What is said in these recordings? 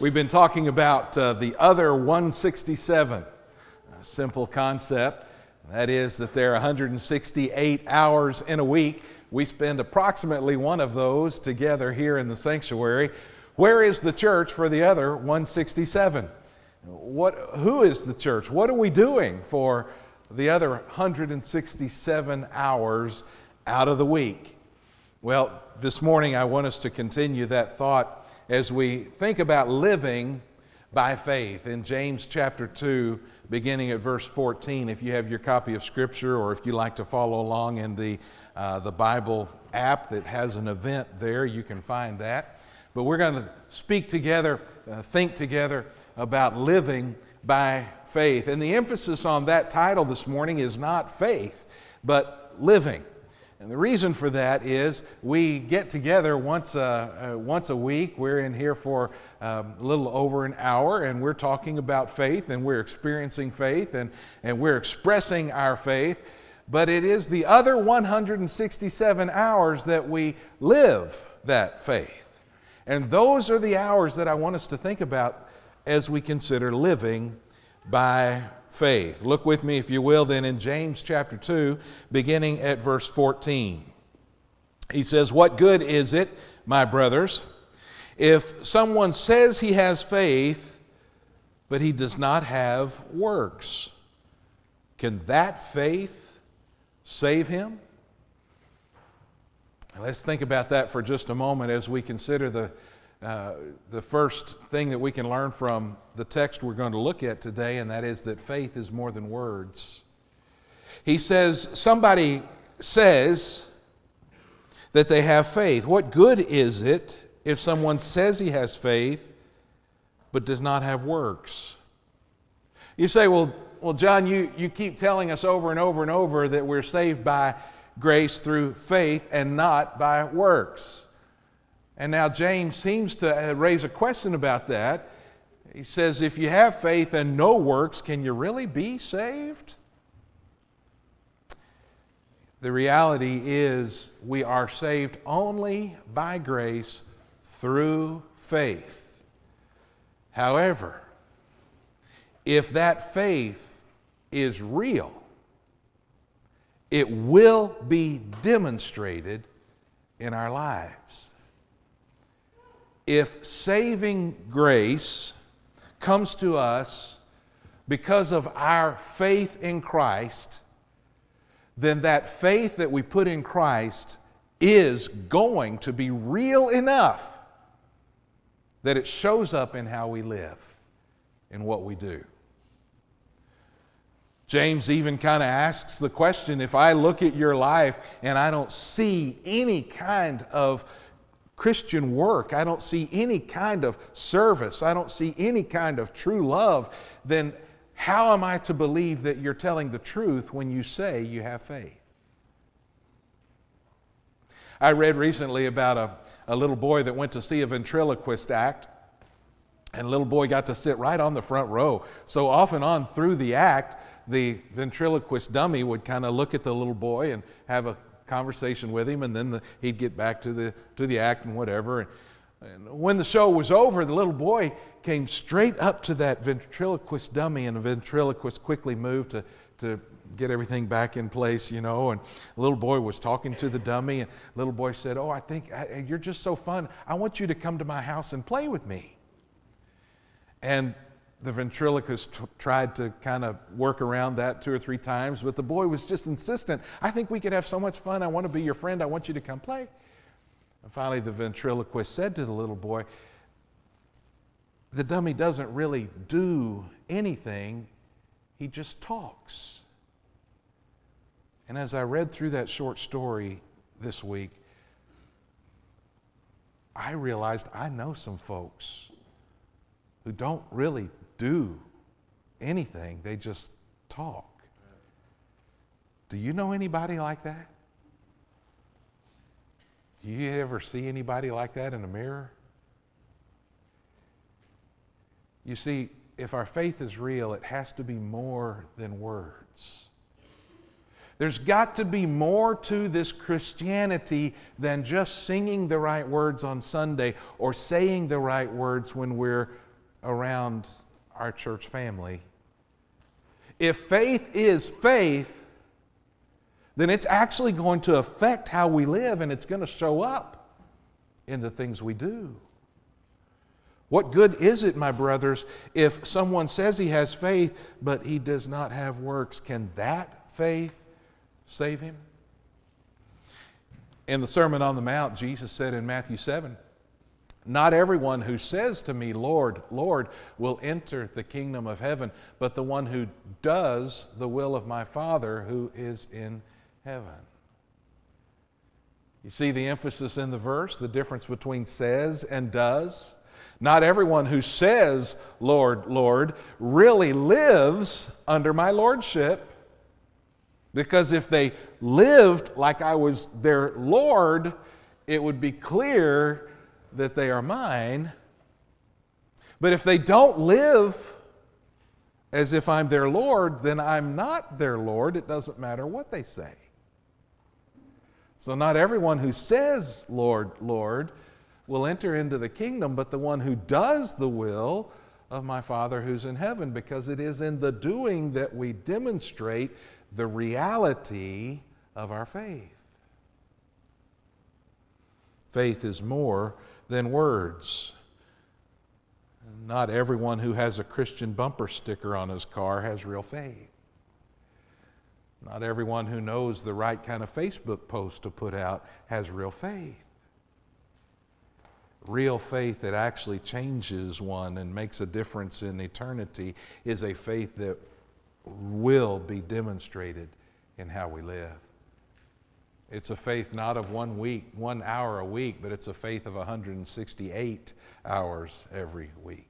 We've been talking about uh, the other 167. A simple concept. That is, that there are 168 hours in a week. We spend approximately one of those together here in the sanctuary. Where is the church for the other 167? What, who is the church? What are we doing for the other 167 hours out of the week? Well, this morning I want us to continue that thought as we think about living by faith in James chapter 2, beginning at verse 14. If you have your copy of Scripture or if you like to follow along in the, uh, the Bible app that has an event there, you can find that. But we're going to speak together, uh, think together about living by faith. And the emphasis on that title this morning is not faith, but living. And the reason for that is we get together once a, uh, once a week. We're in here for um, a little over an hour, and we're talking about faith, and we're experiencing faith, and, and we're expressing our faith. But it is the other 167 hours that we live that faith. And those are the hours that I want us to think about as we consider living by faith. Look with me, if you will, then in James chapter 2, beginning at verse 14. He says, What good is it, my brothers, if someone says he has faith, but he does not have works? Can that faith save him? Let's think about that for just a moment as we consider the uh, the first thing that we can learn from the text we're going to look at today, and that is that faith is more than words. He says, Somebody says that they have faith. What good is it if someone says he has faith but does not have works? You say, Well, well John, you, you keep telling us over and over and over that we're saved by grace through faith and not by works. And now James seems to uh, raise a question about that. He says, If you have faith and no works, can you really be saved? The reality is, we are saved only by grace through faith. However, if that faith is real, it will be demonstrated in our lives if saving grace comes to us because of our faith in Christ, then that faith that we put in Christ is going to be real enough that it shows up in how we live, in what we do. James even kind of asks the question if I look at your life and I don't see any kind of Christian work, I don't see any kind of service, I don't see any kind of true love, then how am I to believe that you're telling the truth when you say you have faith? I read recently about a, a little boy that went to see a ventriloquist act, and little boy got to sit right on the front row. So, off and on through the act, the ventriloquist dummy would kind of look at the little boy and have a conversation with him, and then the, he'd get back to the, to the act and whatever. And, and when the show was over, the little boy came straight up to that ventriloquist dummy, and the ventriloquist quickly moved to, to get everything back in place, you know. And the little boy was talking to the dummy, and the little boy said, Oh, I think I, you're just so fun. I want you to come to my house and play with me. And the ventriloquist t- tried to kind of work around that two or three times, but the boy was just insistent. I think we could have so much fun. I want to be your friend. I want you to come play. And finally, the ventriloquist said to the little boy, The dummy doesn't really do anything, he just talks. And as I read through that short story this week, I realized I know some folks who don't really do anything, they just talk. Do you know anybody like that? Do you ever see anybody like that in a mirror? You see, if our faith is real, it has to be more than words. There's got to be more to this Christianity than just singing the right words on Sunday or saying the right words when we're around our church family. If faith is faith, then it's actually going to affect how we live and it's going to show up in the things we do. What good is it, my brothers, if someone says he has faith, but he does not have works? Can that faith save him? In the Sermon on the Mount, Jesus said in Matthew 7 Not everyone who says to me, Lord, Lord, will enter the kingdom of heaven, but the one who does the will of my Father who is in heaven. You see the emphasis in the verse, the difference between says and does? Not everyone who says, Lord, Lord, really lives under my lordship. Because if they lived like I was their Lord, it would be clear that they are mine. But if they don't live as if I'm their Lord, then I'm not their Lord. It doesn't matter what they say. So, not everyone who says, Lord, Lord, will enter into the kingdom, but the one who does the will of my Father who's in heaven, because it is in the doing that we demonstrate the reality of our faith. Faith is more than words. Not everyone who has a Christian bumper sticker on his car has real faith. Not everyone who knows the right kind of Facebook post to put out has real faith real faith that actually changes one and makes a difference in eternity is a faith that will be demonstrated in how we live. It's a faith not of one week, one hour a week, but it's a faith of 168 hours every week.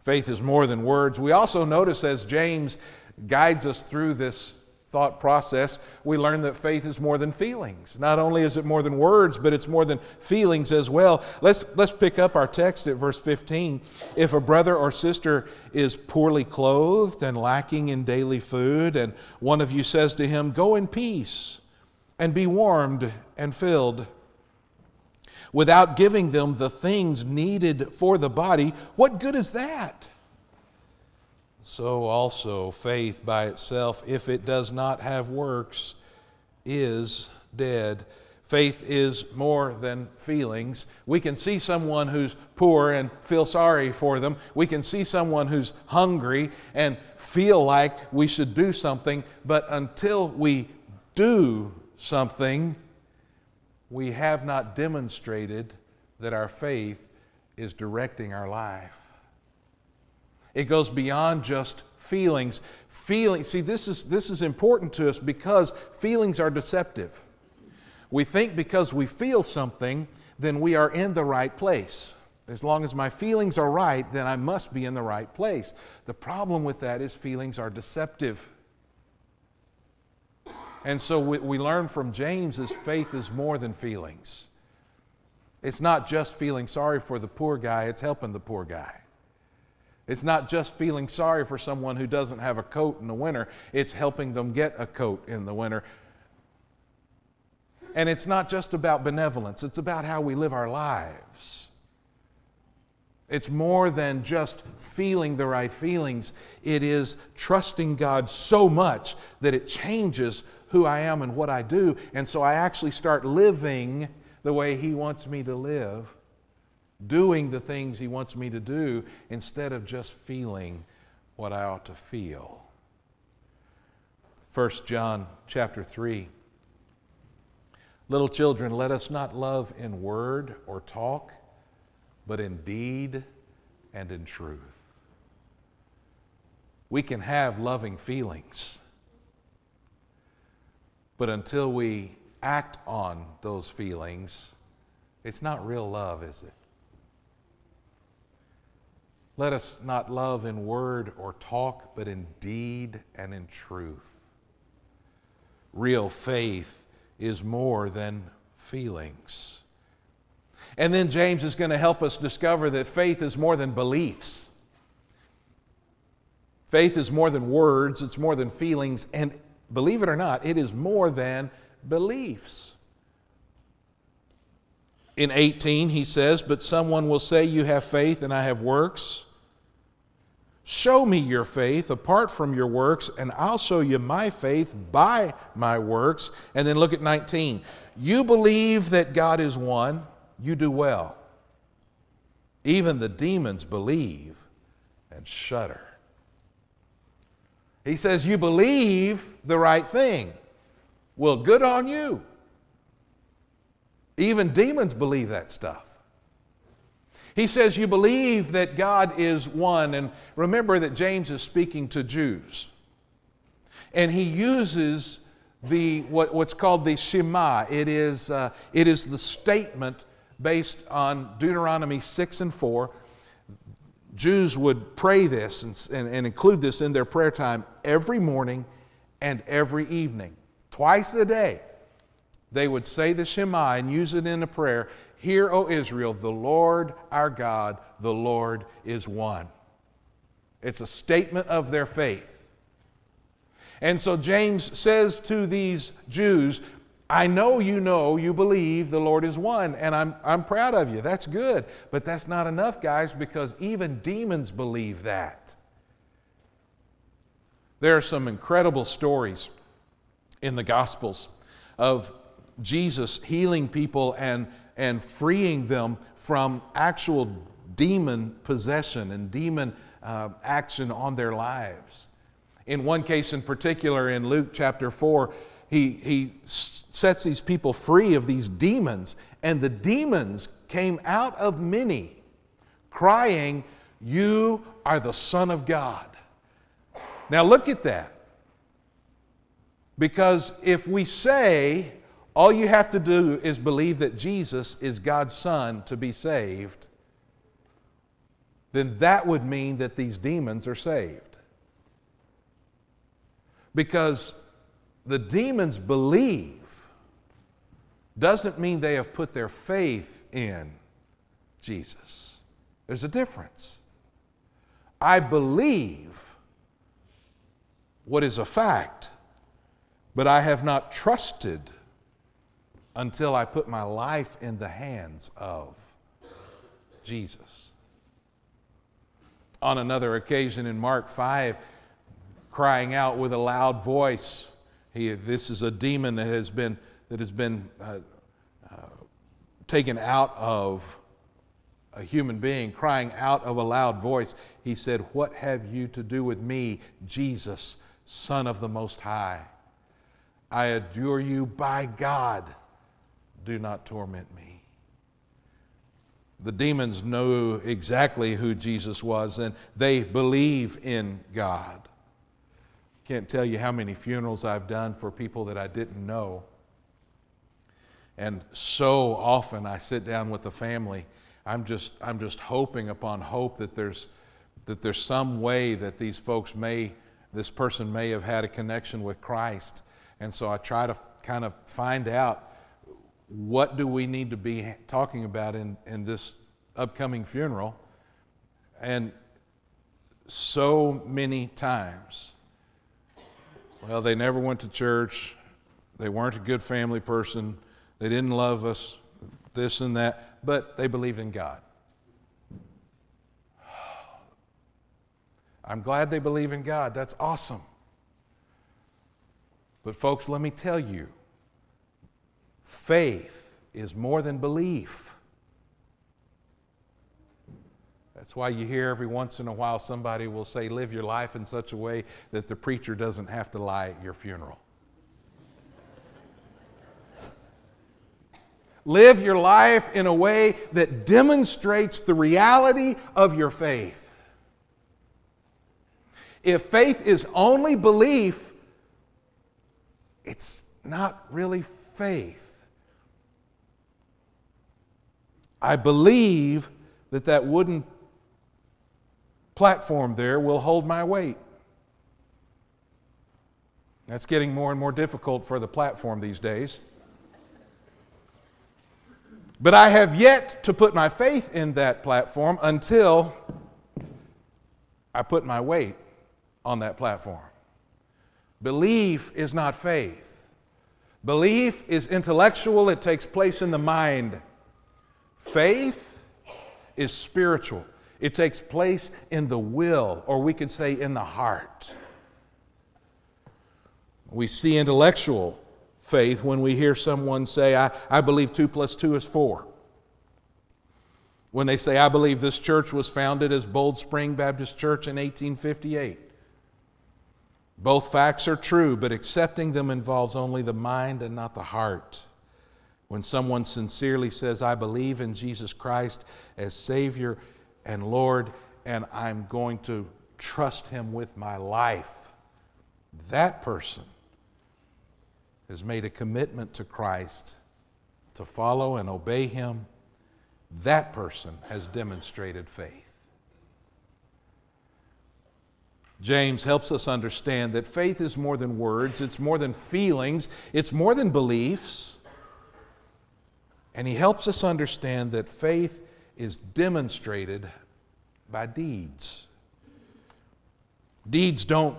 Faith is more than words. We also notice as James guides us through this thought process, we learn that faith is more than feelings. Not only is it more than words, but it's more than feelings as well. Let's, let's pick up our text at verse 15. If a brother or sister is poorly clothed and lacking in daily food, and one of you says to him, Go in peace and be warmed and filled, without giving them the things needed for the body, what good is that? so also faith by itself, if it does not have works, is dead. Faith is more than feelings. We can see someone who's poor and feel sorry for them. We can see someone who's hungry and feel like we should do something, but until we do something, we have not demonstrated that our faith is directing our life. It goes beyond just feelings. Feelings, see, this is, this is important to us because feelings are deceptive. We think because we feel something, then we are in the right place. As long as my feelings are right, then I must be in the right place. The problem with that is feelings are deceptive. And so what we learn from James is faith is more than feelings. It's not just feeling sorry for the poor guy, it's helping the poor guy. It's not just feeling sorry for someone who doesn't have a coat in the winter, it's helping them get a coat in the winter. And it's not just about benevolence, it's about how we live our lives. It's more than just feeling the right feelings. It is trusting God so much that it changes who I am and what I do. And so I actually start living the way He wants me to live doing the things He wants me to do instead of just feeling what I ought to feel. 1 John chapter 3. Little children, let us not love in word or talk, but in deed and in truth. We can have loving feelings, but until we act on those feelings, it's not real love, is it? Let us not love in word or talk, but in deed and in truth. Real faith is more than feelings. And then James is going to help us discover that faith is more than beliefs. Faith is more than words, it's more than feelings, and believe it or not, it is more than beliefs. In 18, he says, But someone will say, You have faith and I have works. Show me your faith apart from your works, and I'll show you my faith by my works. And then look at 19. You believe that God is one, you do well. Even the demons believe and shudder. He says, You believe the right thing. Well, good on you. Even demons believe that stuff. He says, You believe that God is one. And remember that James is speaking to Jews. And he uses the, what, what's called the Shema. It is, uh, it is the statement based on Deuteronomy 6 and 4. Jews would pray this and, and, and include this in their prayer time every morning and every evening. Twice a day, they would say the Shema and use it in a prayer. Hear, O Israel, the Lord our God, the Lord is one. It's a statement of their faith. And so James says to these Jews, I know you know, you believe the Lord is one, and I'm, I'm proud of you. That's good. But that's not enough, guys, because even demons believe that. There are some incredible stories in the Gospels of Jesus healing people and and freeing them from actual demon possession and demon uh, action on their lives. In one case in particular, in Luke chapter 4, he, he sets these people free of these demons, and the demons came out of many, crying, You are the Son of God. Now look at that. Because if we say all you have to do is believe that Jesus is God's Son to be saved, then that would mean that these demons are saved. Because the demons believe doesn't mean they have put their faith in Jesus. There's a difference. I believe what is a fact, but I have not trusted until I put my life in the hands of Jesus. On another occasion in Mark 5, crying out with a loud voice, he, this is a demon that has been, that has been uh, uh, taken out of a human being, crying out of a loud voice. He said, What have you to do with me, Jesus, Son of the Most High? I adjure you by God do not torment me. The demons know exactly who Jesus was and they believe in God. Can't tell you how many funerals I've done for people that I didn't know. And so often I sit down with the family. I'm just, I'm just hoping upon hope that there's, that there's some way that these folks may, this person may have had a connection with Christ. And so I try to kind of find out what do we need to be talking about in, in this upcoming funeral? And so many times, well, they never went to church, they weren't a good family person, they didn't love us, this and that, but they believed in God. I'm glad they believe in God. That's awesome. But, folks, let me tell you Faith is more than belief. That's why you hear every once in a while somebody will say, Live your life in such a way that the preacher doesn't have to lie at your funeral. Live your life in a way that demonstrates the reality of your faith. If faith is only belief, it's not really faith. I believe that that wooden platform there will hold my weight. That's getting more and more difficult for the platform these days. But I have yet to put my faith in that platform until I put my weight on that platform. Belief is not faith. Belief is intellectual, it takes place in the mind. Faith is spiritual, it takes place in the will, or we could say in the heart. We see intellectual faith when we hear someone say, I, I believe 2 plus 2 is 4. When they say, I believe this church was founded as Bold Spring Baptist Church in 1858. Both facts are true, but accepting them involves only the mind and not the heart. When someone sincerely says, I believe in Jesus Christ as Savior and Lord, and I'm going to trust Him with my life, that person has made a commitment to Christ to follow and obey Him. That person has demonstrated faith. James helps us understand that faith is more than words, it's more than feelings, it's more than beliefs. And he helps us understand that faith is demonstrated by deeds. Deeds don't,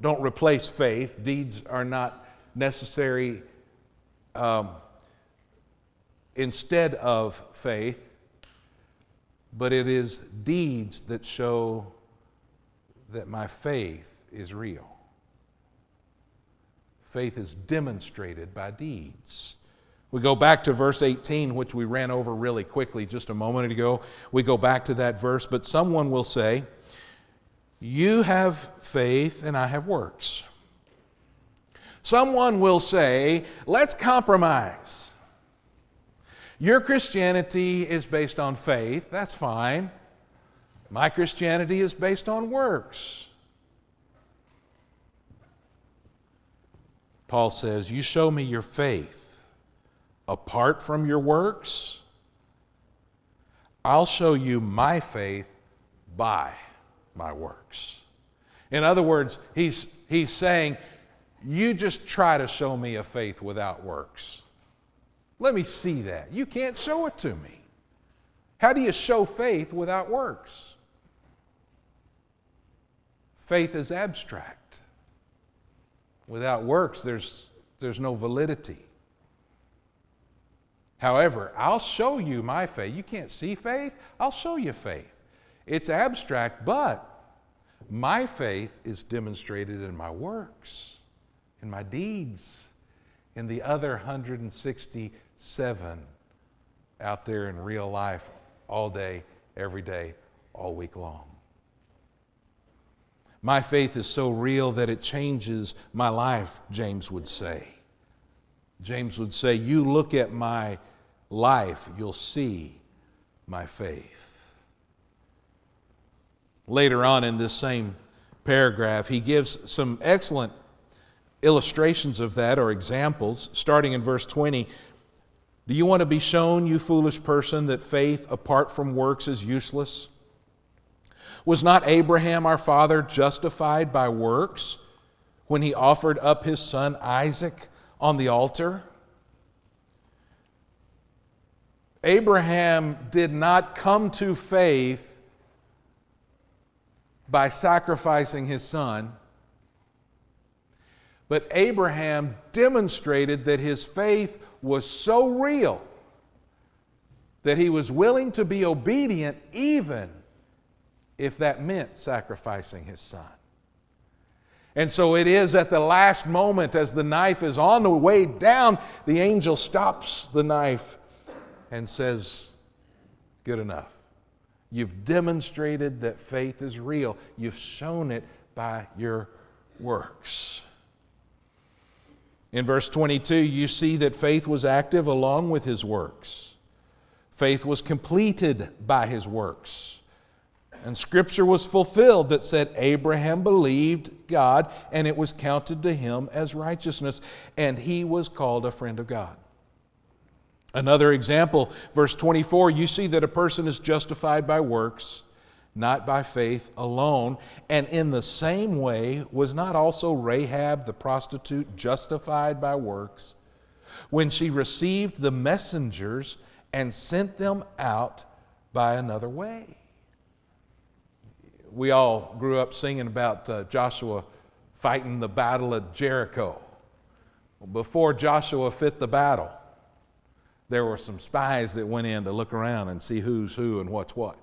don't replace faith, deeds are not necessary um, instead of faith, but it is deeds that show that my faith is real. Faith is demonstrated by deeds. We go back to verse 18, which we ran over really quickly just a moment ago. We go back to that verse, but someone will say, You have faith and I have works. Someone will say, Let's compromise. Your Christianity is based on faith, that's fine. My Christianity is based on works. Paul says, You show me your faith apart from your works, I'll show you my faith by my works. In other words, he's, he's saying, You just try to show me a faith without works. Let me see that. You can't show it to me. How do you show faith without works? Faith is abstract. Without works, there's, there's no validity. However, I'll show you my faith. You can't see faith, I'll show you faith. It's abstract, but my faith is demonstrated in my works, in my deeds, in the other 167 out there in real life all day, every day, all week long. My faith is so real that it changes my life, James would say. James would say, You look at my life, you'll see my faith. Later on in this same paragraph, he gives some excellent illustrations of that or examples, starting in verse 20. Do you want to be shown, you foolish person, that faith apart from works is useless? Was not Abraham our father justified by works when he offered up his son Isaac on the altar? Abraham did not come to faith by sacrificing his son, but Abraham demonstrated that his faith was so real that he was willing to be obedient even if that meant sacrificing his son. And so it is at the last moment, as the knife is on the way down, the angel stops the knife and says, Good enough. You've demonstrated that faith is real, you've shown it by your works. In verse 22, you see that faith was active along with his works. Faith was completed by his works. And scripture was fulfilled that said, Abraham believed God, and it was counted to him as righteousness, and he was called a friend of God. Another example, verse 24, you see that a person is justified by works, not by faith alone. And in the same way, was not also Rahab the prostitute justified by works when she received the messengers and sent them out by another way? We all grew up singing about uh, Joshua fighting the battle of Jericho. Before Joshua fit the battle, there were some spies that went in to look around and see who's who and what's what.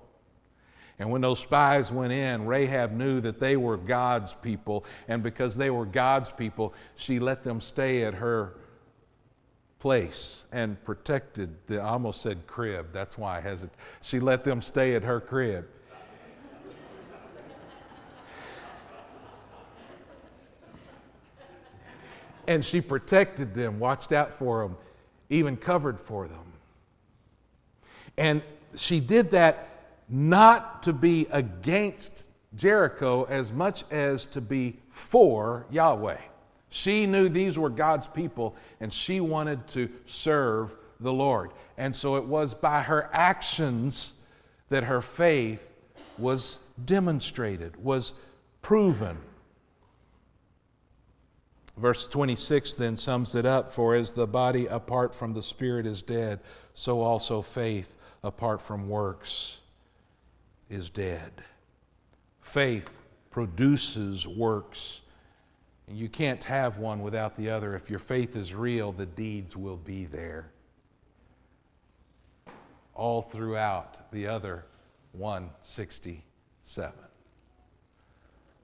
And when those spies went in, Rahab knew that they were God's people. And because they were God's people, she let them stay at her place and protected the, I almost said crib. That's why I hesitate. She let them stay at her crib. and she protected them, watched out for them, even covered for them. And she did that not to be against Jericho as much as to be for Yahweh. She knew these were God's people and she wanted to serve the Lord. And so it was by her actions that her faith was demonstrated, was proven. Verse 26 then sums it up For as the body apart from the Spirit is dead, so also faith apart from works is dead. Faith produces works. And you can't have one without the other. If your faith is real, the deeds will be there. All throughout the other 167.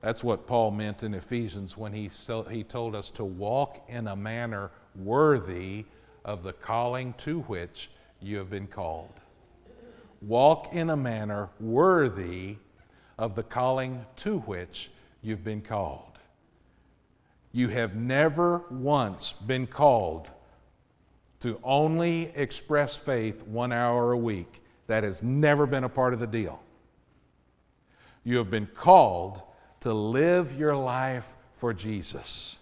That's what Paul meant in Ephesians when he, so, he told us to walk in a manner worthy of the calling to which you have been called walk in a manner worthy of the calling to which you've been called. You have never once been called to only express faith one hour a week. That has never been a part of the deal. You have been called to live your life for Jesus.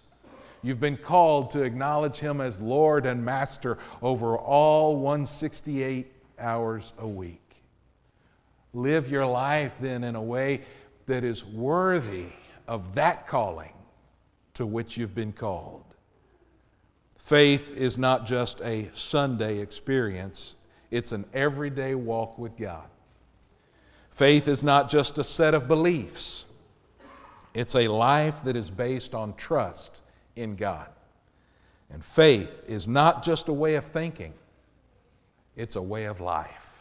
You've been called to acknowledge Him as Lord and Master over all 168 hours a week. Live your life then in a way that is worthy of that calling to which you've been called. Faith is not just a Sunday experience, it's an everyday walk with God. Faith is not just a set of beliefs, it's a life that is based on trust in God. And faith is not just a way of thinking, it's a way of life.